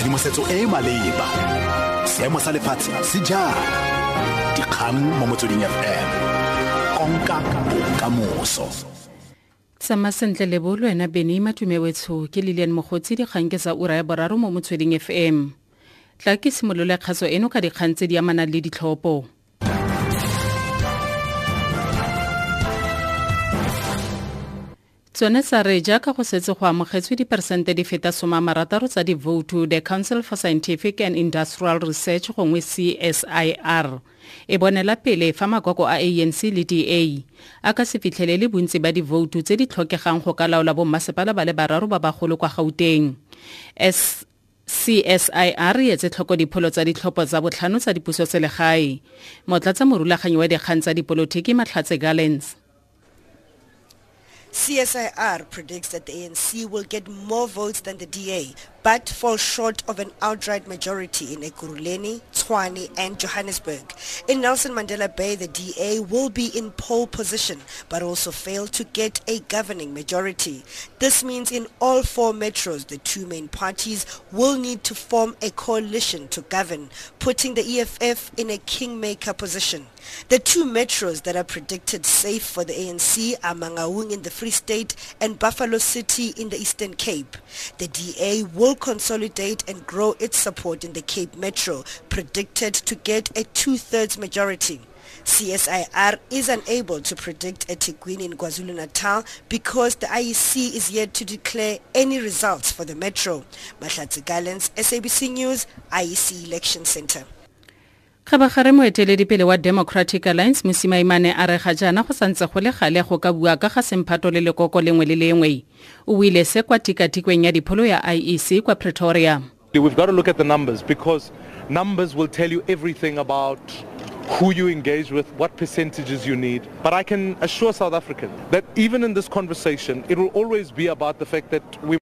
tshedimosetso e e maleba. Seemo sa lefatshe se jang dikgang mo motsweding fm konka bokamoso. Tsama sentle le wena beny matumewetsho ke lilian mogotsi dikgang ke sa ura ya boraro mo motsweding fm tla ke simolole kgaso eno ka dikgang tse di amanang le ditlhopho tsone tsa re jaaka go setse go amogetswe diperesente di feta somamarataro tsa divoutu the council for scientific and industrial research gongwe csir e bonela pele fa makoko a anc le da a ka se fitlhelele bontsi ba divoutu tse di tlhokegang go ka laola bommasepala ba le bararo ba bagolo kwa gauteng. Csir e etse tlhoko dipholo tsa ditlhopho tsa botlhano tsa dipuso selegae. Motlatsa morulaganyi wa dikgang tsa dipolotiki matlhatse gallens CSIR predicts that the ANC will get more votes than the DA, but fall short of an outright majority in Ekurhuleni, Tshwane and Johannesburg. In Nelson Mandela Bay, the DA will be in pole position, but also fail to get a governing majority. This means in all four metros, the two main parties will need to form a coalition to govern, putting the EFF in a kingmaker position. The two metros that are predicted safe for the ANC are Mangaung in the Free State and Buffalo City in the Eastern Cape. The DA will consolidate and grow its support in the Cape Metro, predicted to get a two-thirds majority. CSIR is unable to predict eThekwini in KwaZulu-Natal because the IEC is yet to declare any results for the metro. Mahlatsi Gallens, SABC News, IEC Election Center. Kgabagare moeteledipele wa democratic alliance mosimaimane a re ga jaana go santse go le gale go ka bua ka ga semphato le lekoko lengwe le lengwe o buile se kwa tikatikweng ya dipholo ya iec kwa pretoria We've got to look at the numbers because numbers will tell you everything about who you engage with, what percentages you need. But I can assure South Africans that even in this conversation, it will always be about the fact that we